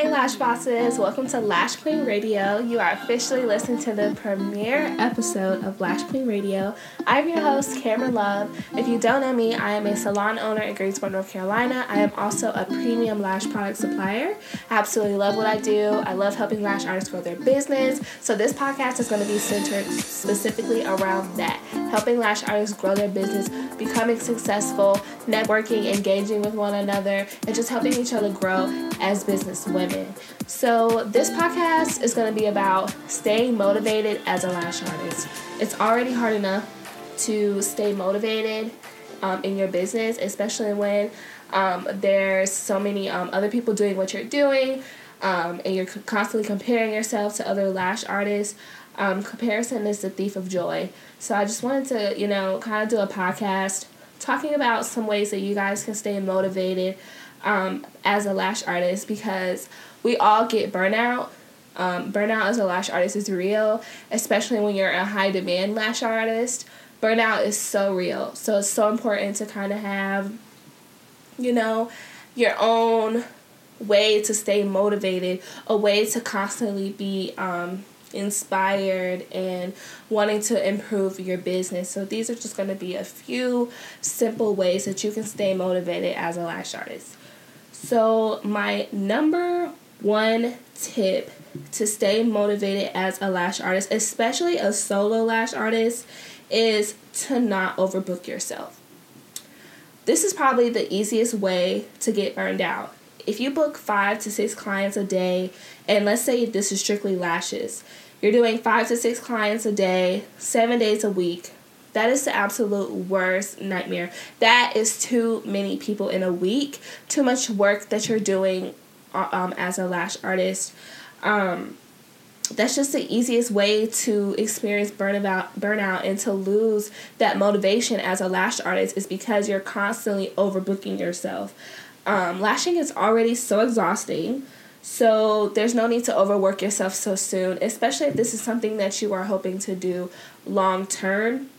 Hey Lash Bosses, welcome to Lash Queen Radio. You are officially listening to the premiere episode of Lash Queen Radio. I'm your host, Cameron Love. If you don't know me, I am a salon owner in Greensboro, North Carolina. I am also a premium lash product supplier. I absolutely love what I do. I love helping lash artists grow their business. So this podcast is going to be centered specifically around that, helping lash artists grow their business, becoming successful, networking, engaging with one another, and just helping each other grow as business women. So, this podcast is going to be about staying motivated as a lash artist. It's already hard enough to stay motivated um, in your business, especially when um, there's so many um, other people doing what you're doing um, and you're constantly comparing yourself to other lash artists. Um, comparison is the thief of joy. So, I just wanted to, you know, kind of do a podcast talking about some ways that you guys can stay motivated um, as a lash artist because we all get burnout. Um, burnout as a lash artist is real, especially when you're a high demand lash artist. Burnout is so real. So it's so important to kind of have, you know, your own way to stay motivated, a way to constantly be um, inspired and wanting to improve your business. So these are just going to be a few simple ways that you can stay motivated as a lash artist. So, my number one tip to stay motivated as a lash artist, especially a solo lash artist, is to not overbook yourself. This is probably the easiest way to get burned out. If you book five to six clients a day, and let's say this is strictly lashes, you're doing five to six clients a day, seven days a week, that is the absolute worst nightmare. That is too many people in a week. Too much work that you're doing uh, um, as a lash artist. Um, that's just the easiest way to experience burnout burnout and to lose that motivation as a lash artist is because you're constantly overbooking yourself. Um, lashing is already so exhausting. So there's no need to overwork yourself so soon, especially if this is something that you are hoping to do long term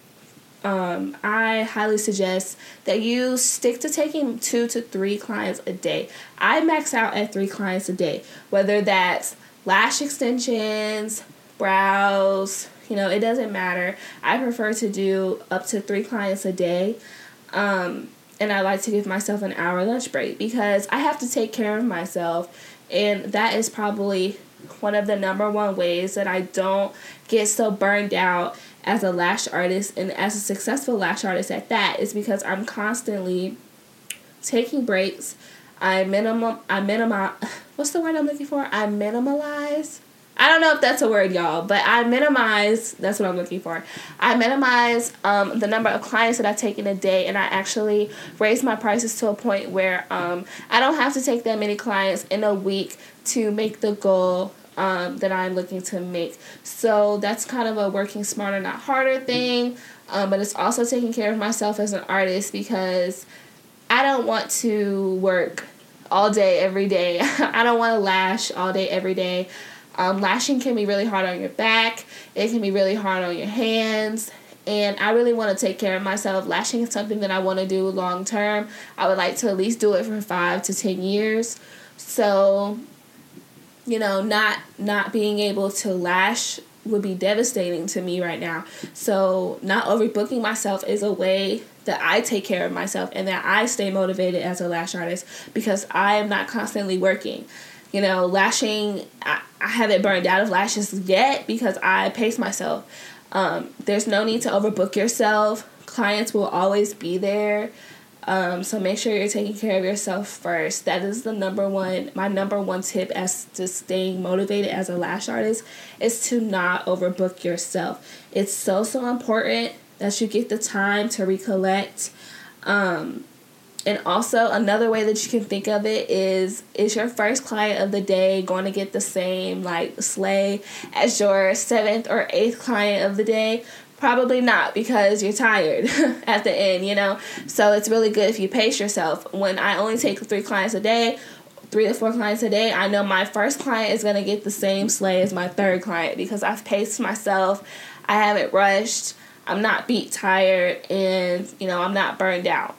um, I highly suggest that you stick to taking two to three clients a day. I max out at three clients a day, whether that's lash extensions, brows, you know, it doesn't matter. I prefer to do up to three clients a day. Um, and I like to give myself an hour lunch break because I have to take care of myself. And that is probably one of the number one ways that I don't get so burned out as a lash artist and as a successful lash artist at that is because I'm constantly taking breaks. I minimum I minimize what's the word I'm looking for? I minimalize. I don't know if that's a word, y'all, but I minimize. That's what I'm looking for. I minimize um, the number of clients that I take in a day, and I actually raise my prices to a point where um, I don't have to take that many clients in a week to make the goal um, that I'm looking to make. So that's kind of a working smarter, not harder thing. Um, but it's also taking care of myself as an artist because I don't want to work all day, every day. I don't want to lash all day, every day. Um, lashing can be really hard on your back, it can be really hard on your hands. And I really want to take care of myself. Lashing is something that I want to do long term. I would like to at least do it for five to ten years. So you know, not not being able to lash would be devastating to me right now. So, not overbooking myself is a way that I take care of myself and that I stay motivated as a lash artist because I am not constantly working. You know, lashing, I, I haven't burned out of lashes yet because I pace myself. Um, there's no need to overbook yourself. Clients will always be there. Um, so make sure you're taking care of yourself first. That is the number one, my number one tip as to staying motivated as a lash artist is to not overbook yourself. It's so, so important that you get the time to recollect. Um, and also another way that you can think of it is is your first client of the day going to get the same like slay as your seventh or eighth client of the day Probably not because you're tired at the end, you know? So it's really good if you pace yourself. When I only take three clients a day, three to four clients a day, I know my first client is going to get the same slay as my third client because I've paced myself. I haven't rushed. I'm not beat tired and, you know, I'm not burned out.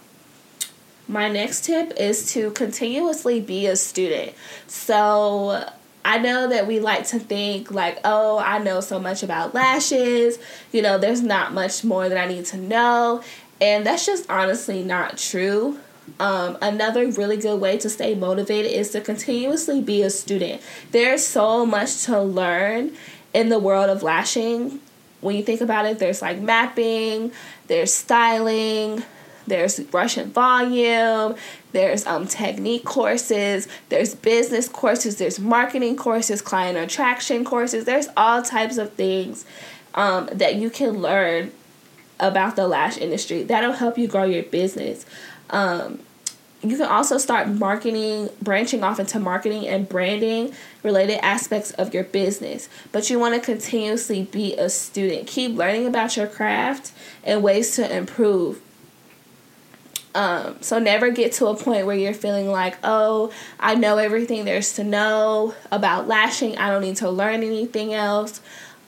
My next tip is to continuously be a student. So, I know that we like to think like, oh, I know so much about lashes. You know, there's not much more that I need to know. And that's just honestly not true. Um, another really good way to stay motivated is to continuously be a student. There's so much to learn in the world of lashing. When you think about it, there's like mapping, there's styling, there's Russian volume, there's um, technique courses, there's business courses, there's marketing courses, client attraction courses, there's all types of things um, that you can learn about the lash industry. That'll help you grow your business. Um, you can also start marketing, branching off into marketing and branding related aspects of your business. But you want to continuously be a student. Keep learning about your craft and ways to improve. Um, so never get to a point where you're feeling like, oh, I know everything there's to know about lashing. I don't need to learn anything else.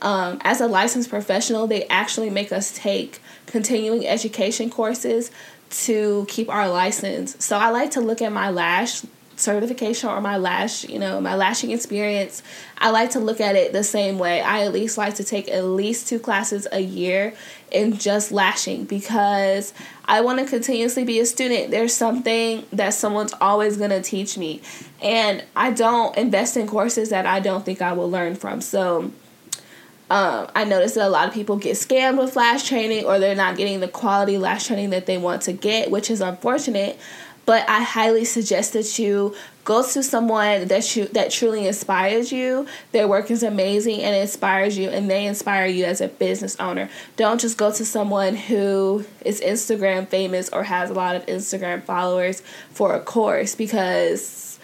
Um, as a licensed professional, they actually make us take continuing education courses to keep our license. So I like to look at my lash certification or my lash, you know, my lashing experience. I like to look at it the same way. I at least like to take at least two classes a year in just lashing because I want to continuously be a student. There's something that someone's always going to teach me. And I don't invest in courses that I don't think I will learn from. So um, I noticed that a lot of people get scammed with lash training or they're not getting the quality lash training that they want to get, which is unfortunate. But I highly suggest that you go to someone that you that truly inspires you. Their work is amazing and inspires you, and they inspire you as a business owner. Don't just go to someone who is Instagram famous or has a lot of Instagram followers for a course because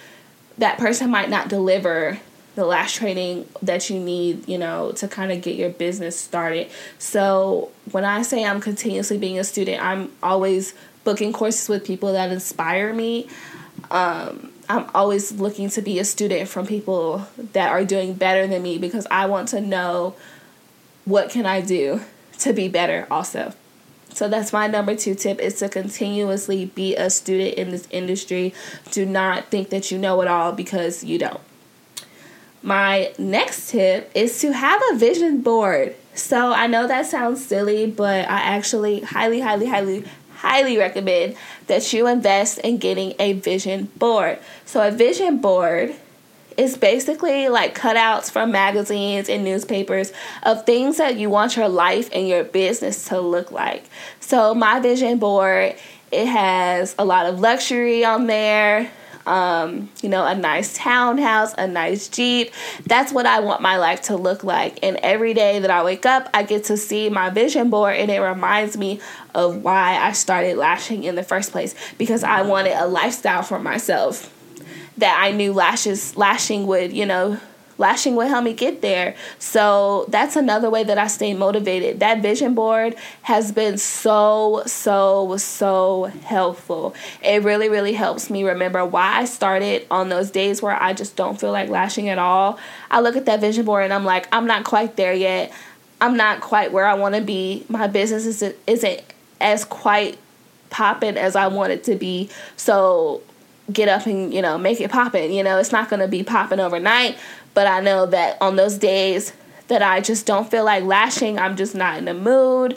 that person might not deliver the last training that you need, you know, to kind of get your business started. So when I say I'm continuously being a student, I'm always booking courses with people that inspire me. Um, I'm always looking to be a student from people that are doing better than me because I want to know what can I do to be better also. So that's my number 2 tip is to continuously be a student in this industry. Do not think that you know it all because you don't. My next tip is to have a vision board. So I know that sounds silly, but I actually highly, highly, highly, highly recommend that you invest in getting a vision board. So a vision board is basically like cutouts from magazines and newspapers of things that you want your life and your business to look like. So my vision board it has a lot of luxury on there um, you know, a nice townhouse, a nice Jeep. That's what I want my life to look like. And every day that I wake up, I get to see my vision board and it reminds me of why I started lashing in the first place because I wanted a lifestyle for myself that I knew lashes lashing would, you know, lashing will help me get there. So that's another way that I stay motivated. That vision board has been so, so, so helpful. It really, really helps me remember why I started on those days where I just don't feel like lashing at all. I look at that vision board and I'm like, I'm not quite there yet. I'm not quite where I want to be. My business isn't, isn't as quite popping as I want it to be. So get up and you know make it popping you know it's not to be popping overnight but I know that on those days that I just don't feel like lashing, I'm just not in the mood.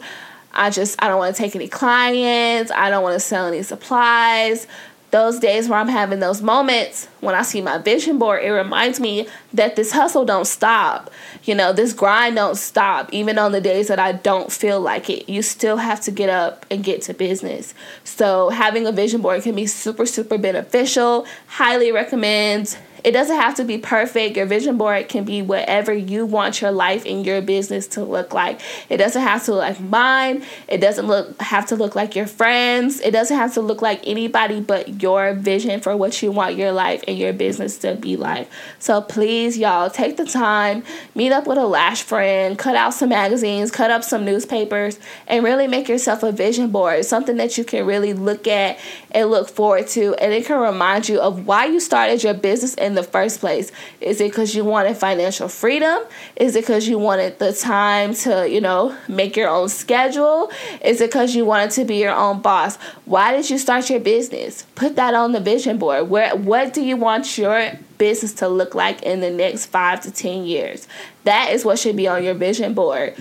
I just I don't want to take any clients. I don't want to sell any supplies. Those days where I'm having those moments when I see my vision board, it reminds me that this hustle don't stop. You know, this grind don't stop. Even on the days that I don't feel like it, you still have to get up and get to business. So having a vision board can be super, super beneficial. Highly recommend it doesn't have to be perfect. Your vision board can be whatever you want your life and your business to look like. It doesn't have to look like mine. It doesn't look have to look like your friends. It doesn't have to look like anybody but your vision for what you want your life and your business to be like. So please, y'all, take the time, meet up with a lash friend, cut out some magazines, cut up some newspapers, and really make yourself a vision board. Something that you can really look at and look forward to, and it can remind you of why you started your business and in the first place? Is it because you wanted financial freedom? Is it because you wanted the time to, you know, make your own schedule? Is it because you wanted to be your own boss? Why did you start your business? Put that on the vision board. Where what do you want your business to look like in the next 5 to 10 years? That is what should be on your vision board.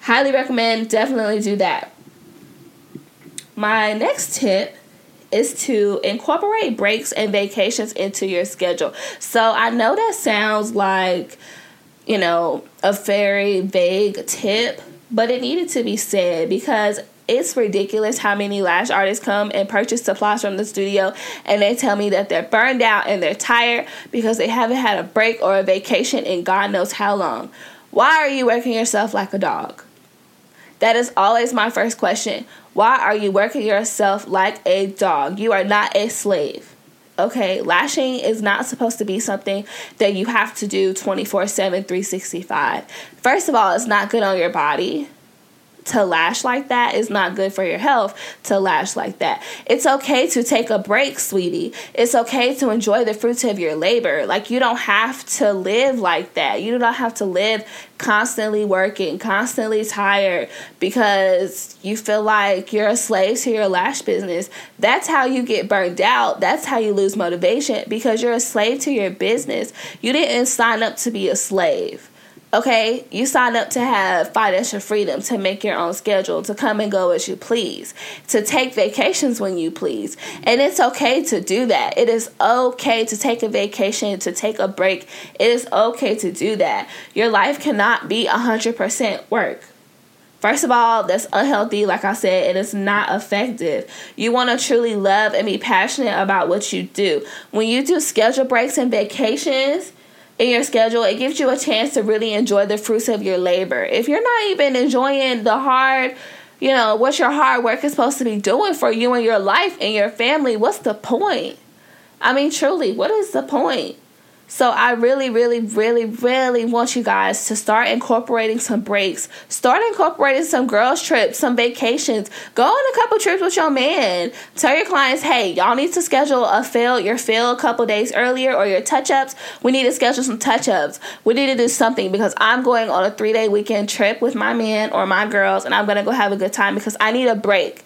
Highly recommend definitely do that. My next tip is to incorporate breaks and vacations into your schedule. So I know that sounds like, you know, a very vague tip, but it needed to be said because it's ridiculous how many lash artists come and purchase supplies from the studio and they tell me that they're burned out and they're tired because they haven't had a break or a vacation in God knows how long. Why are you working yourself like a dog? That is always my first question. Why are you working yourself like a dog? You are not a slave. Okay, lashing is not supposed to be something that you have to do 24 7, 365. First of all, it's not good on your body to lash like that is not good for your health to lash like that. It's okay to take a break, sweetie. It's okay to enjoy the fruits of your labor. Like, you don't have to live like that. You do not have to live constantly working, constantly tired because you feel like you're a slave to your lash business. That's how you get burned out. That's how you lose motivation because you're a slave to your business. You didn't sign up to be a slave. Okay, you sign up to have financial freedom, to make your own schedule, to come and go as you please, to take vacations when you please. And it's okay to do that. It is okay to take a vacation, to take a break. It is okay to do that. Your life cannot be 100% work. First of all, that's unhealthy, like I said, and it's not effective. You want to truly love and be passionate about what you do. When you do schedule breaks and vacations, in your schedule, it gives you a chance to really enjoy the fruits of your labor. If you're not even enjoying the hard, you know, what your hard work is supposed to be doing for you and your life and your family, what's the point? I mean, truly, what is the point? So I really, really, really, really want you guys to start incorporating some breaks. Start incorporating some girls' trips, some vacations. Go on a couple trips with your man. Tell your clients, hey, y'all need to schedule a fill, your fill a couple days earlier or your touch-ups. We need to schedule some touch-ups. We need to do something because I'm going on a three-day weekend trip with my man or my girls and I'm gonna go have a good time because I need a break.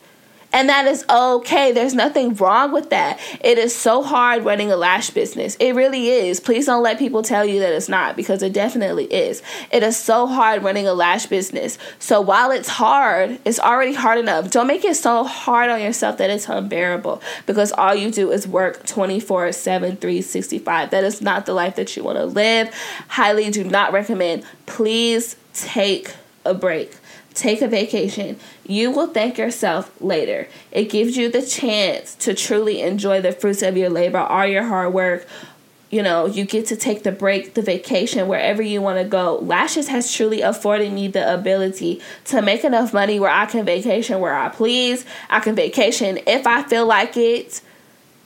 And that is okay. There's nothing wrong with that. It is so hard running a lash business. It really is. Please don't let people tell you that it's not because it definitely is. It is so hard running a lash business. So while it's hard, it's already hard enough. Don't make it so hard on yourself that it's unbearable because all you do is work 24 7, 365. That is not the life that you want to live. Highly do not recommend. Please take a break take a vacation. You will thank yourself later. It gives you the chance to truly enjoy the fruits of your labor, all your hard work. You know, you get to take the break, the vacation, wherever you want to go. Lashes has truly afforded me the ability to make enough money where I can vacation where I please. I can vacation if I feel like it,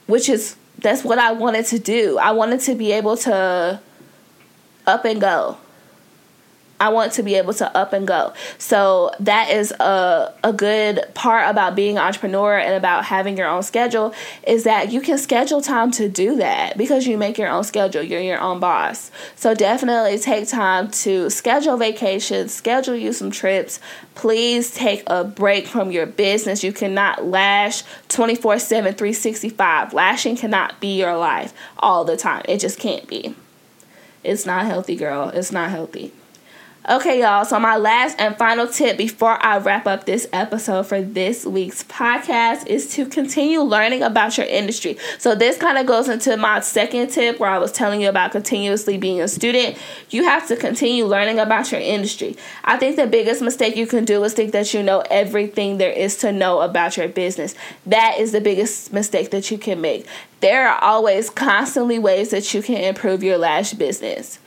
which is that's what I wanted to do. I wanted to be able to up and go I want to be able to up and go. So that is a a good part about being an entrepreneur and about having your own schedule is that you can schedule time to do that because you make your own schedule. You're your own boss. So definitely take time to schedule vacations, schedule you some trips. Please take a break from your business. You cannot lash 24/7 365. Lashing cannot be your life all the time. It just can't be. It's not healthy, girl. It's not healthy. Okay, y'all. So, my last and final tip before I wrap up this episode for this week's podcast is to continue learning about your industry. So, this kind of goes into my second tip where I was telling you about continuously being a student. You have to continue learning about your industry. I think the biggest mistake you can do is think that you know everything there is to know about your business. That is the biggest mistake that you can make. There are always constantly ways that you can improve your lash business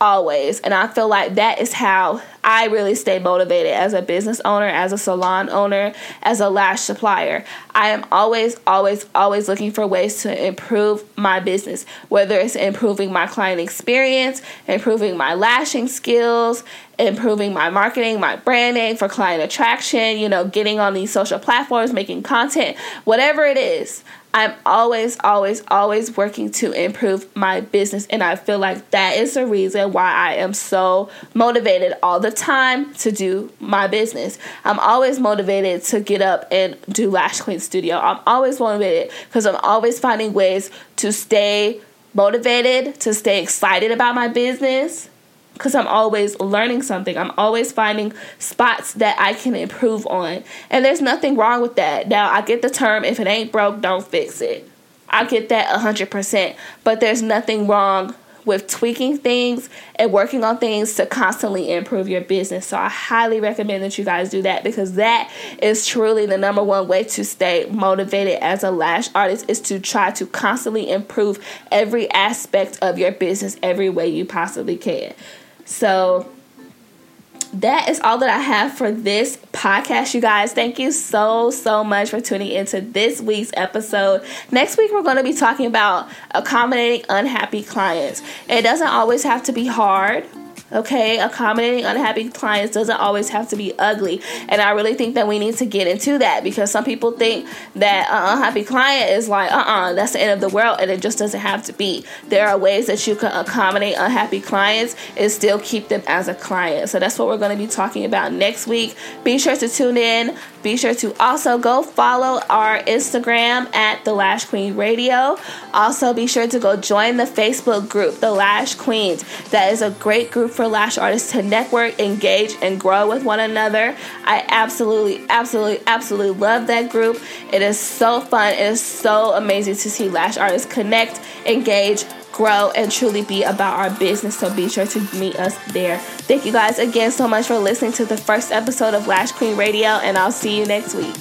always. And I feel like that is how I really stay motivated as a business owner, as a salon owner, as a lash supplier. I am always, always, always looking for ways to improve my business, whether it's improving my client experience, improving my lashing skills, improving my marketing, my branding for client attraction, you know, getting on these social platforms, making content, whatever it is. I'm always, always, always working to improve my business. And I feel like that is the reason why I am so motivated all the time to do my business. I'm always motivated to get up and do Lash Queen Studio. I'm always motivated because I'm always finding ways to stay motivated, to stay excited about my business because I'm always learning something. I'm always finding spots that I can improve on. And there's nothing wrong with that. Now, I get the term if it ain't broke, don't fix it. I get that 100%. But there's nothing wrong with tweaking things and working on things to constantly improve your business. So I highly recommend that you guys do that because that is truly the number one way to stay motivated as a lash artist is to try to constantly improve every aspect of your business every way you possibly can. So that is all that I have for this podcast, you guys. Thank you so, so much for tuning into this week's episode. Next week, we're going to be talking about accommodating unhappy clients. It doesn't always have to be hard. Okay, accommodating unhappy clients doesn't always have to be ugly. And I really think that we need to get into that because some people think that an unhappy client is like, uh uh-uh, uh, that's the end of the world. And it just doesn't have to be. There are ways that you can accommodate unhappy clients and still keep them as a client. So that's what we're going to be talking about next week. Be sure to tune in. Be sure to also go follow our Instagram at The Lash Queen Radio. Also, be sure to go join the Facebook group, The Lash Queens. That is a great group for lash artists to network, engage, and grow with one another. I absolutely, absolutely, absolutely love that group. It is so fun. It is so amazing to see lash artists connect, engage, grow, and truly be about our business. So be sure to meet us there. Thank you guys again so much for listening to the first episode of Lash Queen Radio, and I'll see you next week.